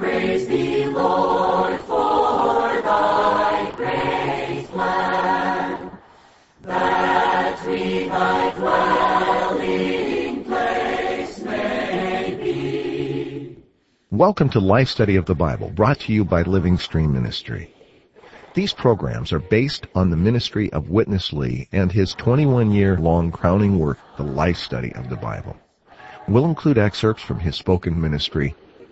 praise thee, Lord, for thy great plan, that we thy dwelling place may be. Welcome to Life Study of the Bible, brought to you by Living Stream Ministry. These programs are based on the ministry of Witness Lee and his 21-year long crowning work, The Life Study of the Bible. We'll include excerpts from his spoken ministry,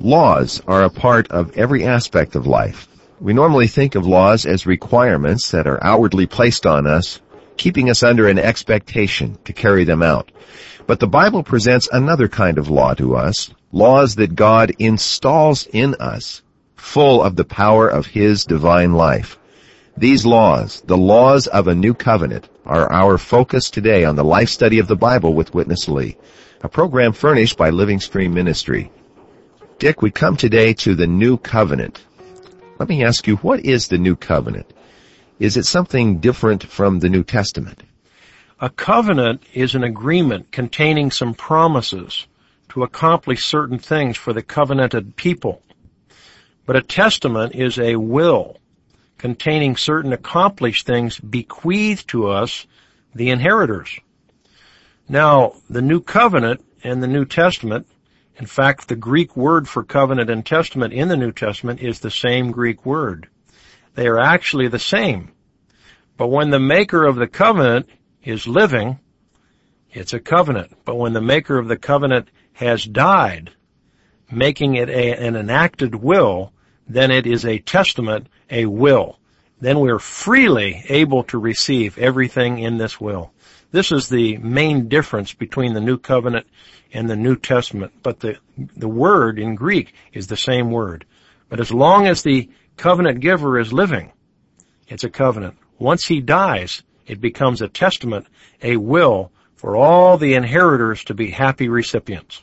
Laws are a part of every aspect of life. We normally think of laws as requirements that are outwardly placed on us, keeping us under an expectation to carry them out. But the Bible presents another kind of law to us, laws that God installs in us, full of the power of His divine life. These laws, the laws of a new covenant, are our focus today on the life study of the Bible with Witness Lee, a program furnished by Living Stream Ministry. Dick, we come today to the new covenant. Let me ask you, what is the new covenant? Is it something different from the New Testament? A covenant is an agreement containing some promises to accomplish certain things for the covenanted people. But a testament is a will containing certain accomplished things bequeathed to us, the inheritors. Now, the New Covenant and the New Testament, in fact, the Greek word for covenant and testament in the New Testament is the same Greek word. They are actually the same. But when the maker of the covenant is living, it's a covenant. But when the maker of the covenant has died, making it a, an enacted will, then it is a testament, a will. Then we're freely able to receive everything in this will. This is the main difference between the New Covenant and the New Testament. But the, the word in Greek is the same word. But as long as the covenant giver is living, it's a covenant. Once he dies, it becomes a testament, a will for all the inheritors to be happy recipients.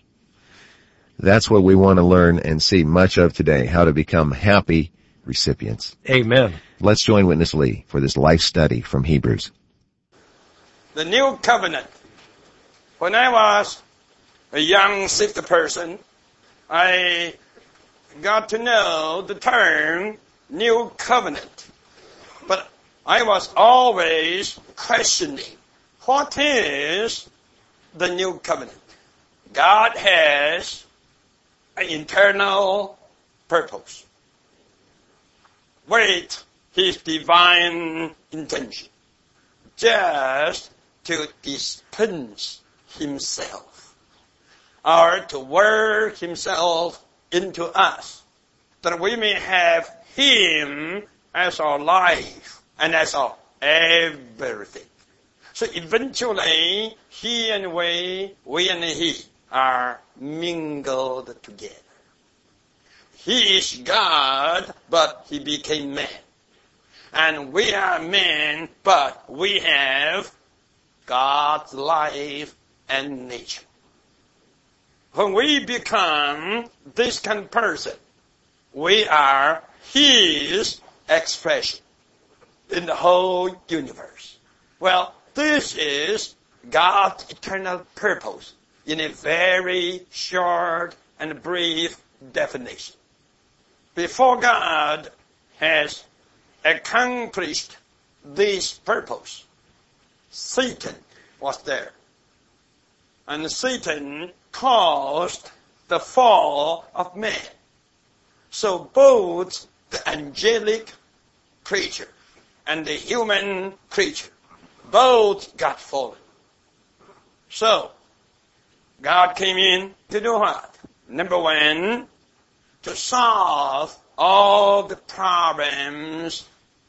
That's what we want to learn and see much of today, how to become happy recipients. Amen. Let's join Witness Lee for this life study from Hebrews. The new covenant. When I was a young saved person, I got to know the term new covenant. But I was always questioning, what is the new covenant? God has an internal purpose. With his divine intention. Just to dispense himself. Or to work himself into us. That we may have him as our life and as our everything. So eventually, he and we, we and he are mingled together. He is God, but he became man. And we are men, but we have God's life and nature. When we become this kind of person, we are His expression in the whole universe. Well, this is God's eternal purpose in a very short and brief definition. Before God has accomplished this purpose, Satan was there. And Satan caused the fall of man. So both the angelic creature and the human creature both got fallen. So, God came in to do what? Number one, to solve all the problems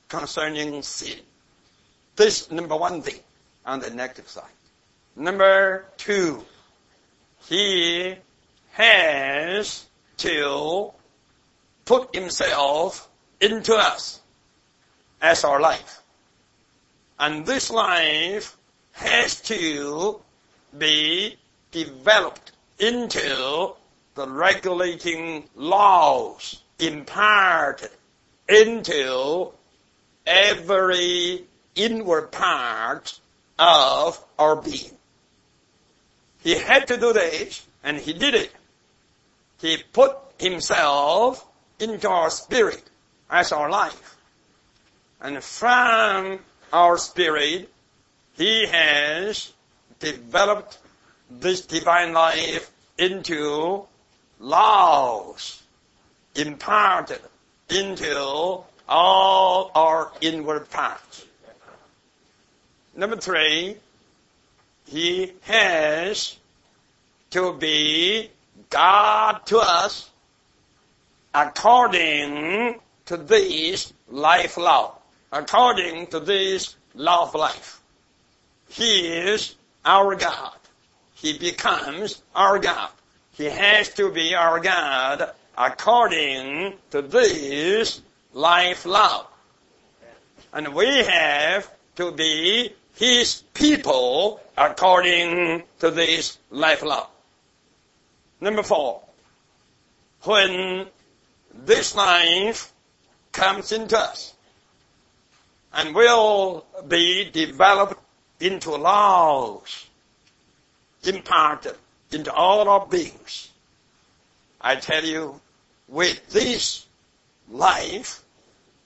concerning sin. This number one thing on the negative side. Number two, he has to put himself into us as our life. And this life has to be developed into the regulating laws imparted into every inward part of our being. He had to do this, and he did it. He put himself into our spirit as our life. And from our spirit, he has developed this divine life into laws imparted into all our inward parts. Number three, he has to be God to us according to this life law, according to this law of life. He is our God. He becomes our God. He has to be our God according to this life law. And we have to be His people according to this life law. Number four, when this life comes into us and will be developed into laws imparted into all our beings. I tell you, with this life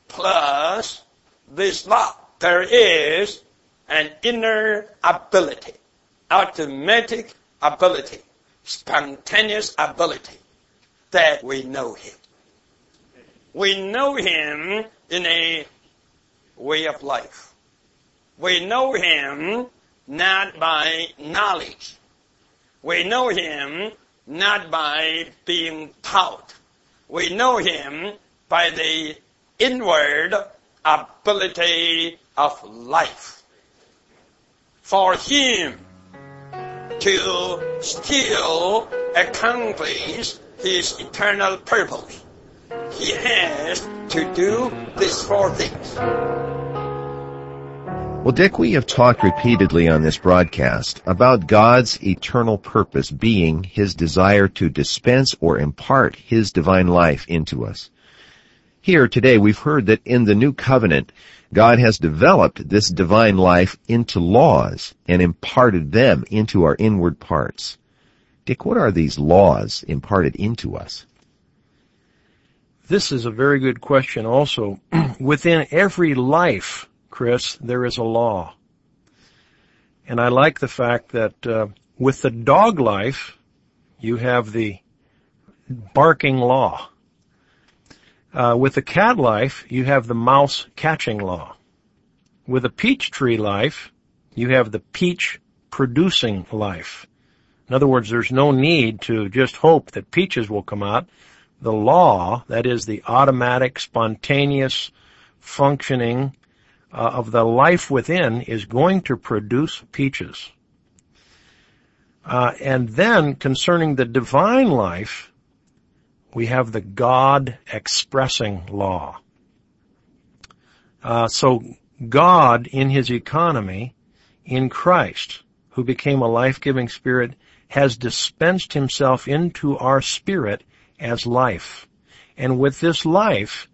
plus this law, there is an inner ability, automatic ability, spontaneous ability that we know Him. We know Him in a way of life. We know Him not by knowledge. We know Him not by being taught. We know Him by the inward ability of life. For Him to still accomplish His eternal purpose, He has to do these four things. Well, Dick, we have talked repeatedly on this broadcast about God's eternal purpose being His desire to dispense or impart His divine life into us. Here today we've heard that in the new covenant, God has developed this divine life into laws and imparted them into our inward parts. Dick, what are these laws imparted into us? This is a very good question also. Within every life, Chris, there is a law. And I like the fact that uh, with the dog life, you have the barking law. Uh, with the cat life, you have the mouse catching law. With the peach tree life, you have the peach producing life. In other words, there's no need to just hope that peaches will come out. The law, that is the automatic, spontaneous, functioning uh, of the life within is going to produce peaches. Uh, and then concerning the divine life, we have the God expressing law. Uh, so God in his economy in Christ, who became a life-giving spirit, has dispensed himself into our spirit as life. And with this life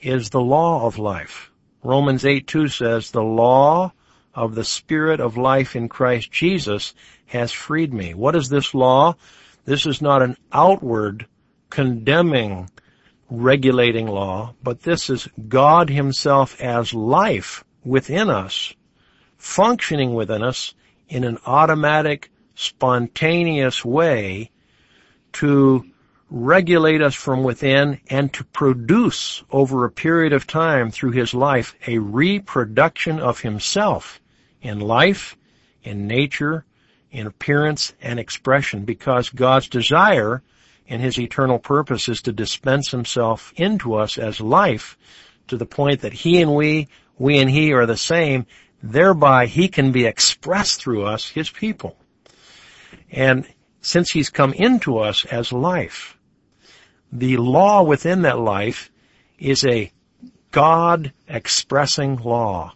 is the law of life. Romans 8 2 says, the law of the Spirit of life in Christ Jesus has freed me. What is this law? This is not an outward condemning regulating law, but this is God himself as life within us, functioning within us in an automatic, spontaneous way to regulate us from within and to produce over a period of time through his life a reproduction of himself in life, in nature, in appearance and expression because God's desire and his eternal purpose is to dispense himself into us as life to the point that he and we, we and he are the same, thereby he can be expressed through us, his people. And since he's come into us as life, the law within that life is a God expressing law.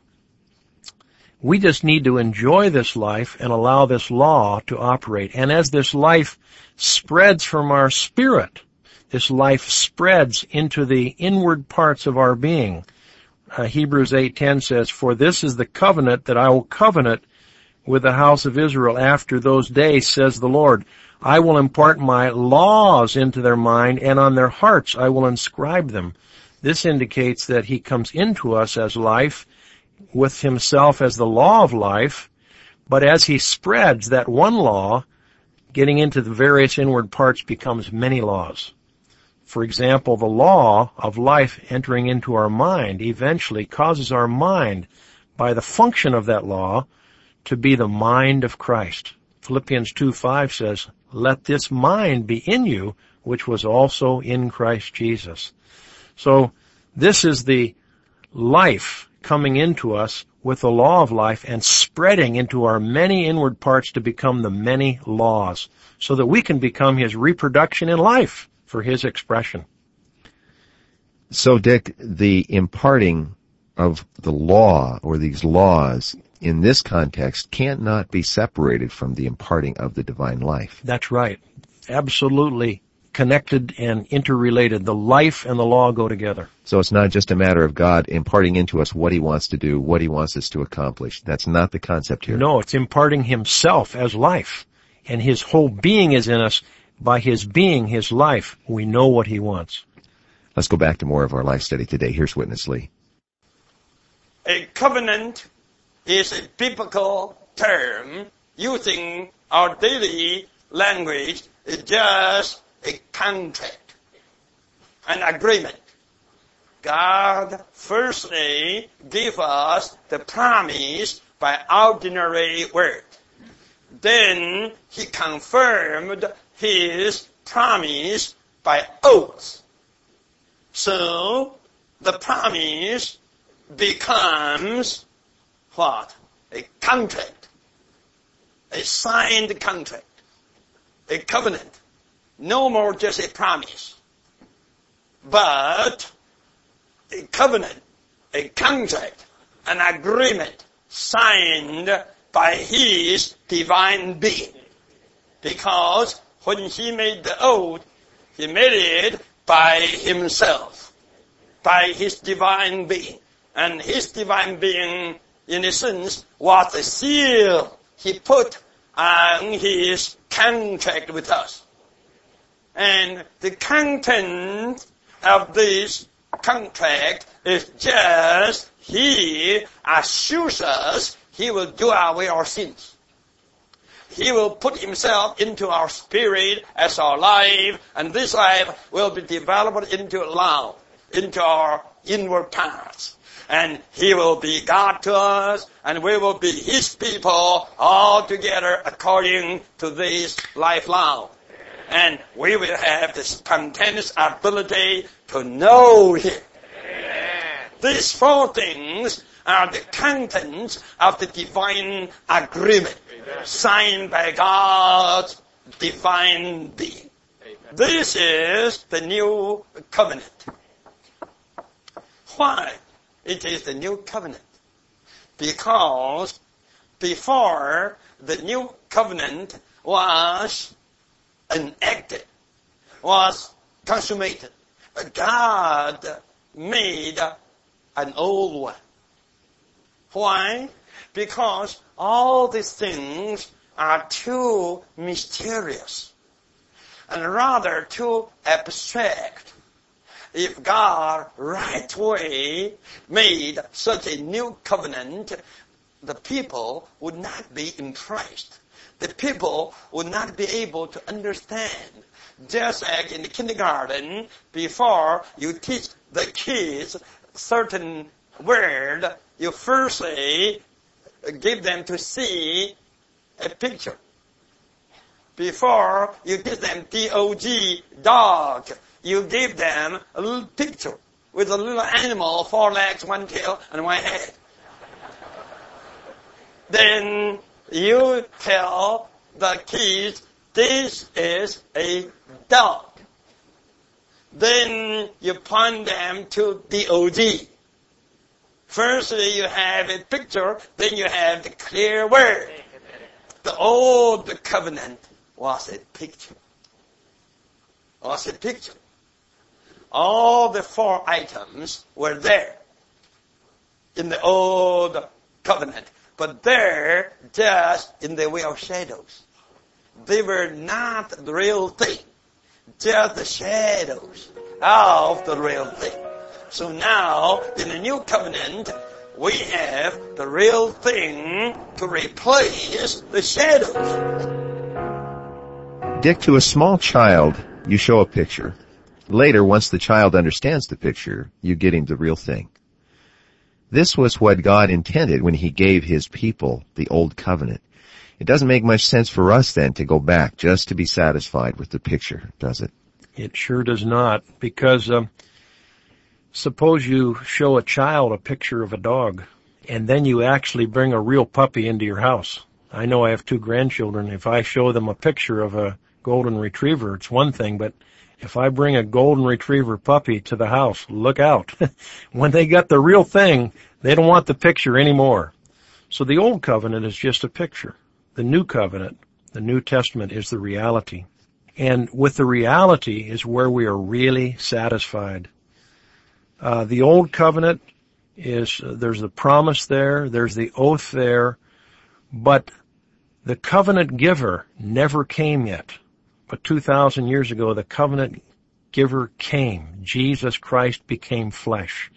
We just need to enjoy this life and allow this law to operate. And as this life spreads from our spirit, this life spreads into the inward parts of our being. Uh, Hebrews 8:10 says, "For this is the covenant that I will covenant with the house of Israel after those days, says the Lord. I will impart my laws into their mind, and on their hearts I will inscribe them." This indicates that he comes into us as life, with himself as the law of life, but as he spreads that one law, getting into the various inward parts becomes many laws. For example, the law of life entering into our mind eventually causes our mind, by the function of that law, to be the mind of Christ. Philippians 2:5 says, "Let this mind be in you, which was also in Christ Jesus." So, this is the life coming into us with the law of life and spreading into our many inward parts to become the many laws, so that we can become His reproduction in life for his expression. So, Dick, the imparting of the law or these laws in this context can't not be separated from the imparting of the divine life. That's right. Absolutely connected and interrelated. The life and the law go together. So it's not just a matter of God imparting into us what he wants to do, what he wants us to accomplish. That's not the concept here. No, it's imparting himself as life. And his whole being is in us by his being, his life, we know what he wants. Let's go back to more of our life study today. Here's Witness Lee. A covenant is a biblical term using our daily language. It's just a contract, an agreement. God firstly gave us the promise by ordinary word. Then he confirmed his promise by oath. So the promise becomes what? A contract. A signed contract. A covenant. No more just a promise. But a covenant, a contract, an agreement signed by his divine being. Because when he made the oath, he made it by himself, by his divine being. And his divine being, in a sense, was the seal he put on his contract with us. And the content of this contract is just he assures us he will do away our sins. He will put himself into our spirit as our life, and this life will be developed into love, into our inward parts. And he will be God to us, and we will be his people all together according to this life love. And we will have the spontaneous ability to know him. These four things are the contents of the divine agreement signed by God's divine being. This is the new covenant. Why it is the new covenant? Because before the new covenant was enacted, was consummated, But God made an old one. Why? Because all these things are too mysterious and rather too abstract. If God right away made such a new covenant, the people would not be impressed. The people would not be able to understand. Just like in the kindergarten, before you teach the kids certain word, you firstly give them to see a picture. Before you give them D-O-G, dog, you give them a little picture with a little animal, four legs, one tail, and one head. then you tell the kids, this is a dog. Then you point them to D-O-G, Firstly, you have a picture, then you have the clear word. The old covenant was a picture. Was a picture. All the four items were there in the old covenant, but they're just in the way of shadows. They were not the real thing, just the shadows of the real thing. So now, in the new covenant, we have the real thing to replace the shadows. Dick, to a small child, you show a picture. Later, once the child understands the picture, you get him the real thing. This was what God intended when he gave his people the old covenant. It doesn't make much sense for us then to go back just to be satisfied with the picture, does it? It sure does not, because um, suppose you show a child a picture of a dog, and then you actually bring a real puppy into your house. I know I have two grandchildren. If I show them a picture of a golden retriever, it's one thing, but if I bring a golden retriever puppy to the house, look out. when they got the real thing, they don't want the picture anymore. So the old covenant is just a picture. The new covenant, the New Testament is the reality. And with the reality is where we are really satisfied. Uh, the old covenant is, uh, there's the promise there, there's the oath there, but the covenant giver never came yet. But 2,000 years ago, the covenant giver came. Jesus Christ became flesh.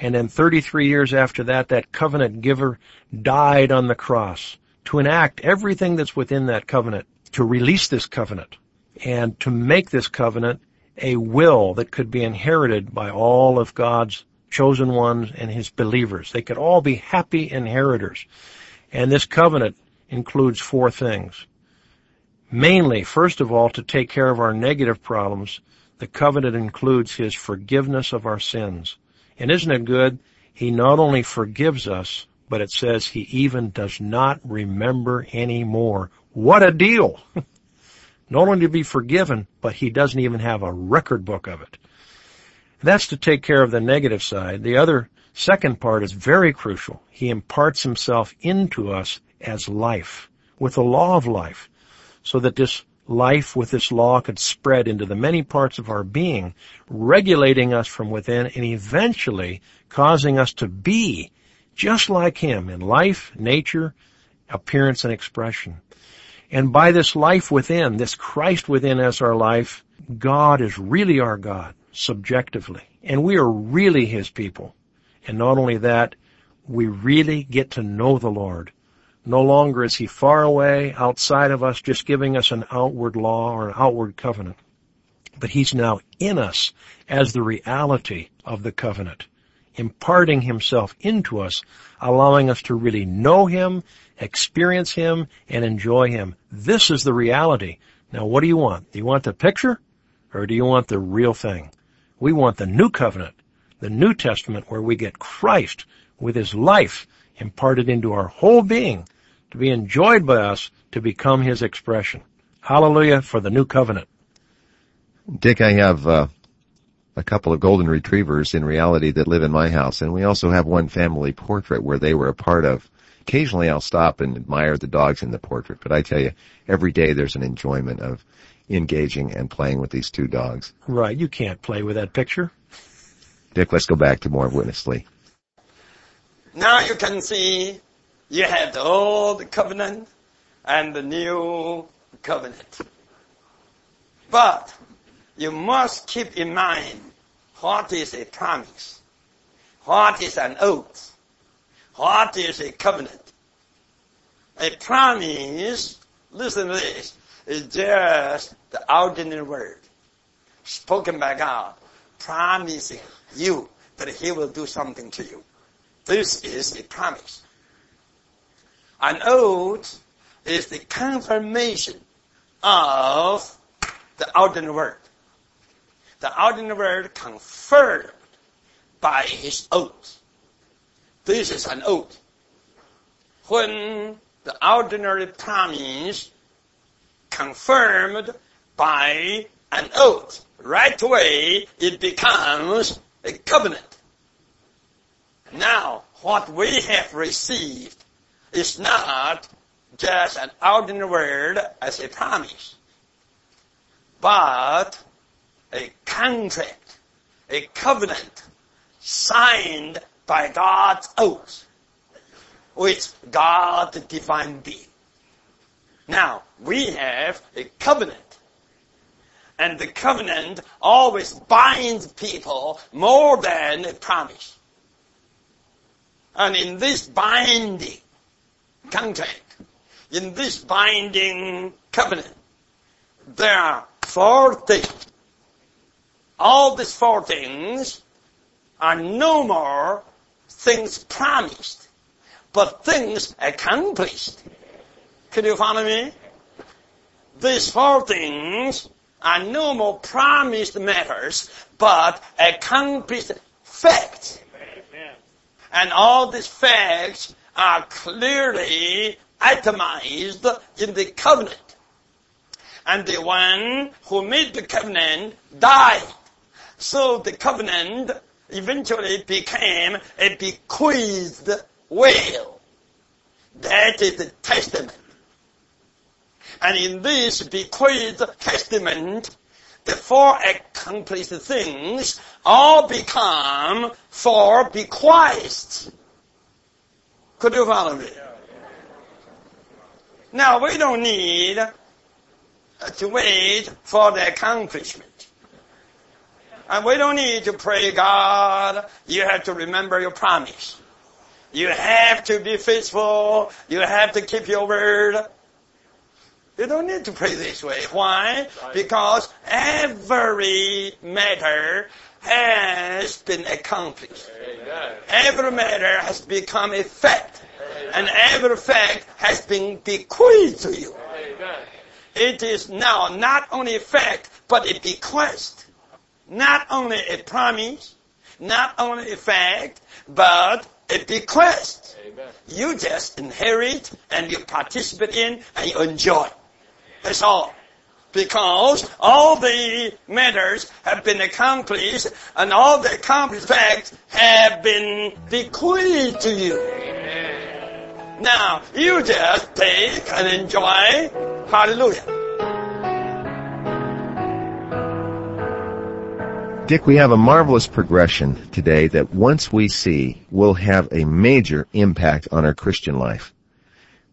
And then 33 years after that, that covenant giver died on the cross to enact everything that's within that covenant, to release this covenant, and to make this covenant a will that could be inherited by all of God's chosen ones and his believers. They could all be happy inheritors. And this covenant includes four things. Mainly, first of all, to take care of our negative problems, the covenant includes His forgiveness of our sins. And isn't it good? He not only forgives us, but it says He even does not remember anymore. What a deal! not only to be forgiven, but He doesn't even have a record book of it. That's to take care of the negative side. The other second part is very crucial. He imparts Himself into us as life, with the law of life so that this life with this law could spread into the many parts of our being, regulating us from within and eventually causing us to be just like Him in life, nature, appearance, and expression. And by this life within, this Christ within as our life, God is really our God, subjectively. And we are really His people. And not only that, we really get to know the Lord. No longer is he far away outside of us, just giving us an outward law or an outward covenant. But he's now in us as the reality of the covenant, imparting himself into us, allowing us to really know him, experience him, and enjoy him. This is the reality. Now what do you want? Do you want the picture or do you want the real thing? We want the new covenant, the New Testament where we get Christ with his life imparted into our whole being to be enjoyed by us to become His expression. Hallelujah for the new covenant. Dick, I have uh, a couple of golden retrievers in reality that live in my house, and we also have one family portrait where they were a part of. Occasionally I'll stop and admire the dogs in the portrait, but I tell you, every day there's an enjoyment of engaging and playing with these two dogs. Right, you can't play with that picture. Dick, let's go back to more Witness Lee. Now you can see you have the old covenant and the new covenant. But you must keep in mind what is a promise, what is an oath, what is a covenant. A promise, listen to this, is just the ordinary word spoken by God, promising you that He will do something to you. This is a promise. An oath is the confirmation of the ordinary word. The ordinary word confirmed by his oath. This is an oath. When the ordinary promise confirmed by an oath, right away it becomes a covenant. Now, what we have received is not just an ordinary word as a promise, but a contract, a covenant signed by God's oath with God divine being. Now, we have a covenant. And the covenant always binds people more than a promise. And in this binding contract, in this binding covenant, there are four things. All these four things are no more things promised, but things accomplished. Can you follow me? These four things are no more promised matters, but accomplished facts. And all these facts are clearly itemized in the covenant. And the one who made the covenant died. So the covenant eventually became a bequeathed will. That is the testament. And in this bequeathed testament, the four accomplished things all become four bequests. Could you follow me? Now we don't need uh, to wait for the accomplishment. And we don't need to pray, God, you have to remember your promise. You have to be faithful. You have to keep your word. You don't need to pray this way. Why? Because every matter has been accomplished. Every matter has become a fact. And every fact has been bequeathed to you. It is now not only a fact, but a bequest. Not only a promise, not only a fact, but a bequest. You just inherit and you participate in and you enjoy. That's all. Because all the matters have been accomplished and all the accomplished facts have been bequeathed to you. Now, you just take and enjoy. Hallelujah. Dick, we have a marvelous progression today that once we see will have a major impact on our Christian life.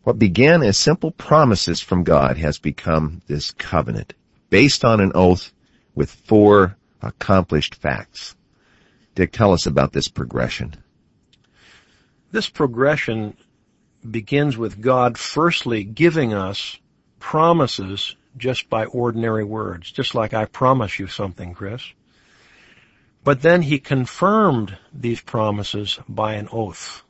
What began as simple promises from God has become this covenant based on an oath with four accomplished facts. Dick, tell us about this progression. This progression begins with God firstly giving us promises just by ordinary words, just like I promise you something, Chris. But then he confirmed these promises by an oath.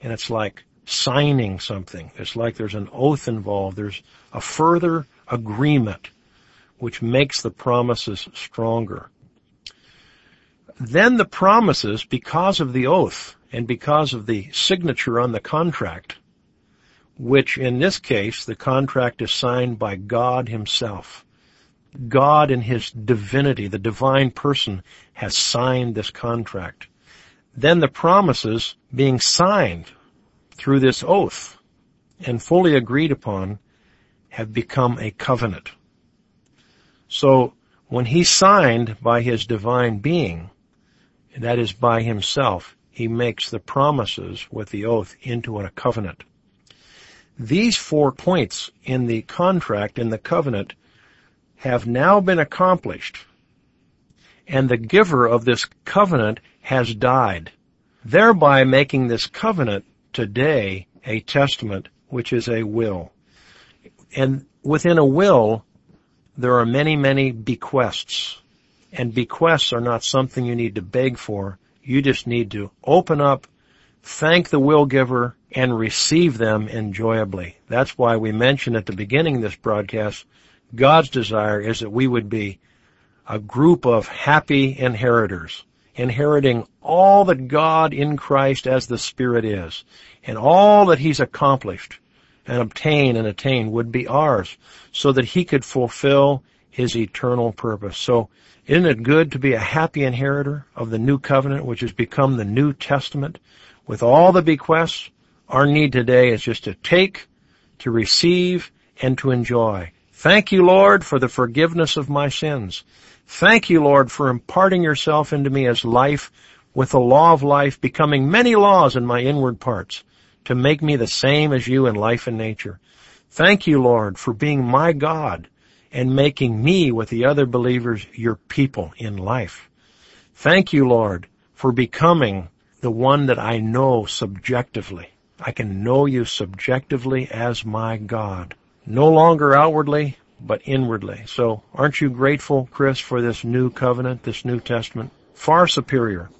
And it's like signing something. It's like there's an oath involved. There's a further agreement which makes the promises stronger. Then the promises, because of the oath and because of the signature on the contract, which in this case the contract is signed by God himself. God in his divinity, the divine person, has signed this contract. Then the promises being signed through this oath and fully agreed upon have become a covenant. So when he signed by his divine being, that is by himself, he makes the promises with the oath into a covenant. These four points in the contract, in the covenant, have now been accomplished. And the giver of this covenant has died, thereby making this covenant today a testament, which is a will. And within a will, there are many, many bequests. And bequests are not something you need to beg for. You just need to open up, thank the will giver, and receive them enjoyably. That's why we mentioned at the beginning of this broadcast, God's desire is that we would be a group of happy inheritors inheriting all that God in Christ as the Spirit is, and all that He's accomplished and obtained and attained would be ours, so that He could fulfill his eternal purpose. So isn't it good to be a happy inheritor of the new covenant, which has become the New Testament with all the bequests? Our need today is just to take, to receive, and to enjoy. Thank you, Lord, for the forgiveness of my sins. Thank you, Lord, for imparting yourself into me as life with the law of life becoming many laws in my inward parts to make me the same as you in life and nature. Thank you, Lord, for being my God and making me with the other believers your people in life. Thank you, Lord, for becoming the one that I know subjectively. I can know you subjectively as my God. No longer outwardly, but inwardly. So aren't you grateful, Chris, for this new covenant, this New Testament? Far superior.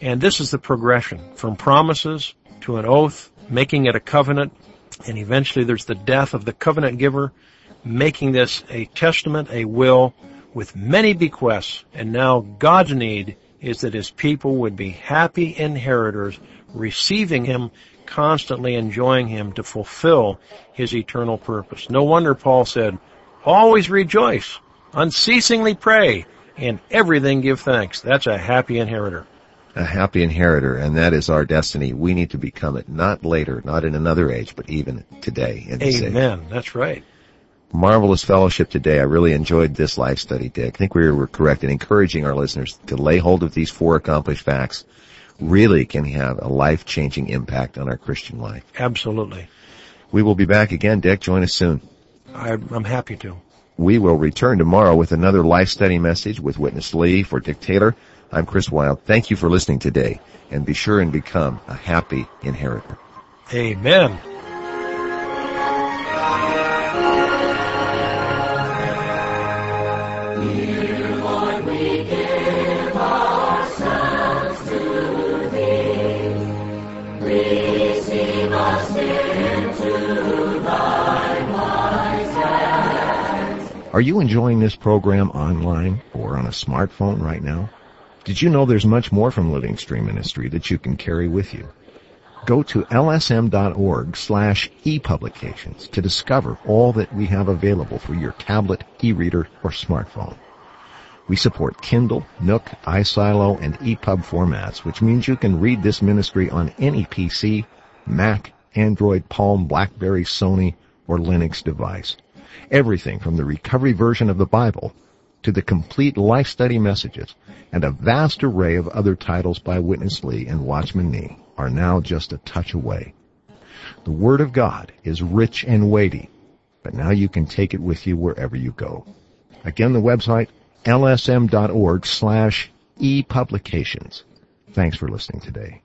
And this is the progression from promises to an oath, making it a covenant, and eventually there's the death of the covenant giver, making this a testament, a will, with many bequests, and now God's need is that his people would be happy inheritors, receiving him, constantly enjoying him to fulfill his eternal purpose. No wonder Paul said, always rejoice, unceasingly pray, and everything give thanks. That's a happy inheritor. A happy inheritor, and that is our destiny. We need to become it, not later, not in another age, but even today in this age. Amen. That's right marvelous fellowship today. I really enjoyed this life study, Dick. I think we were correct in encouraging our listeners to lay hold of these four accomplished facts really can have a life-changing impact on our Christian life. Absolutely. We will be back again, Dick. Join us soon. I'm happy to. We will return tomorrow with another life study message with Witness Lee for Dick Taylor. I'm Chris Wild. Thank you for listening today and be sure and become a happy inheritor. Amen. Are you enjoying this program online or on a smartphone right now? Did you know there's much more from Living Stream Ministry that you can carry with you? Go to lsm.org slash epublications to discover all that we have available for your tablet, e-reader, or smartphone. We support Kindle, Nook, iSilo, and EPUB formats, which means you can read this ministry on any PC, Mac, Android, Palm, Blackberry, Sony, or Linux device. Everything from the recovery version of the Bible to the complete life study messages and a vast array of other titles by Witness Lee and Watchman Nee are now just a touch away. The Word of God is rich and weighty, but now you can take it with you wherever you go. Again, the website, lsm.org slash epublications. Thanks for listening today.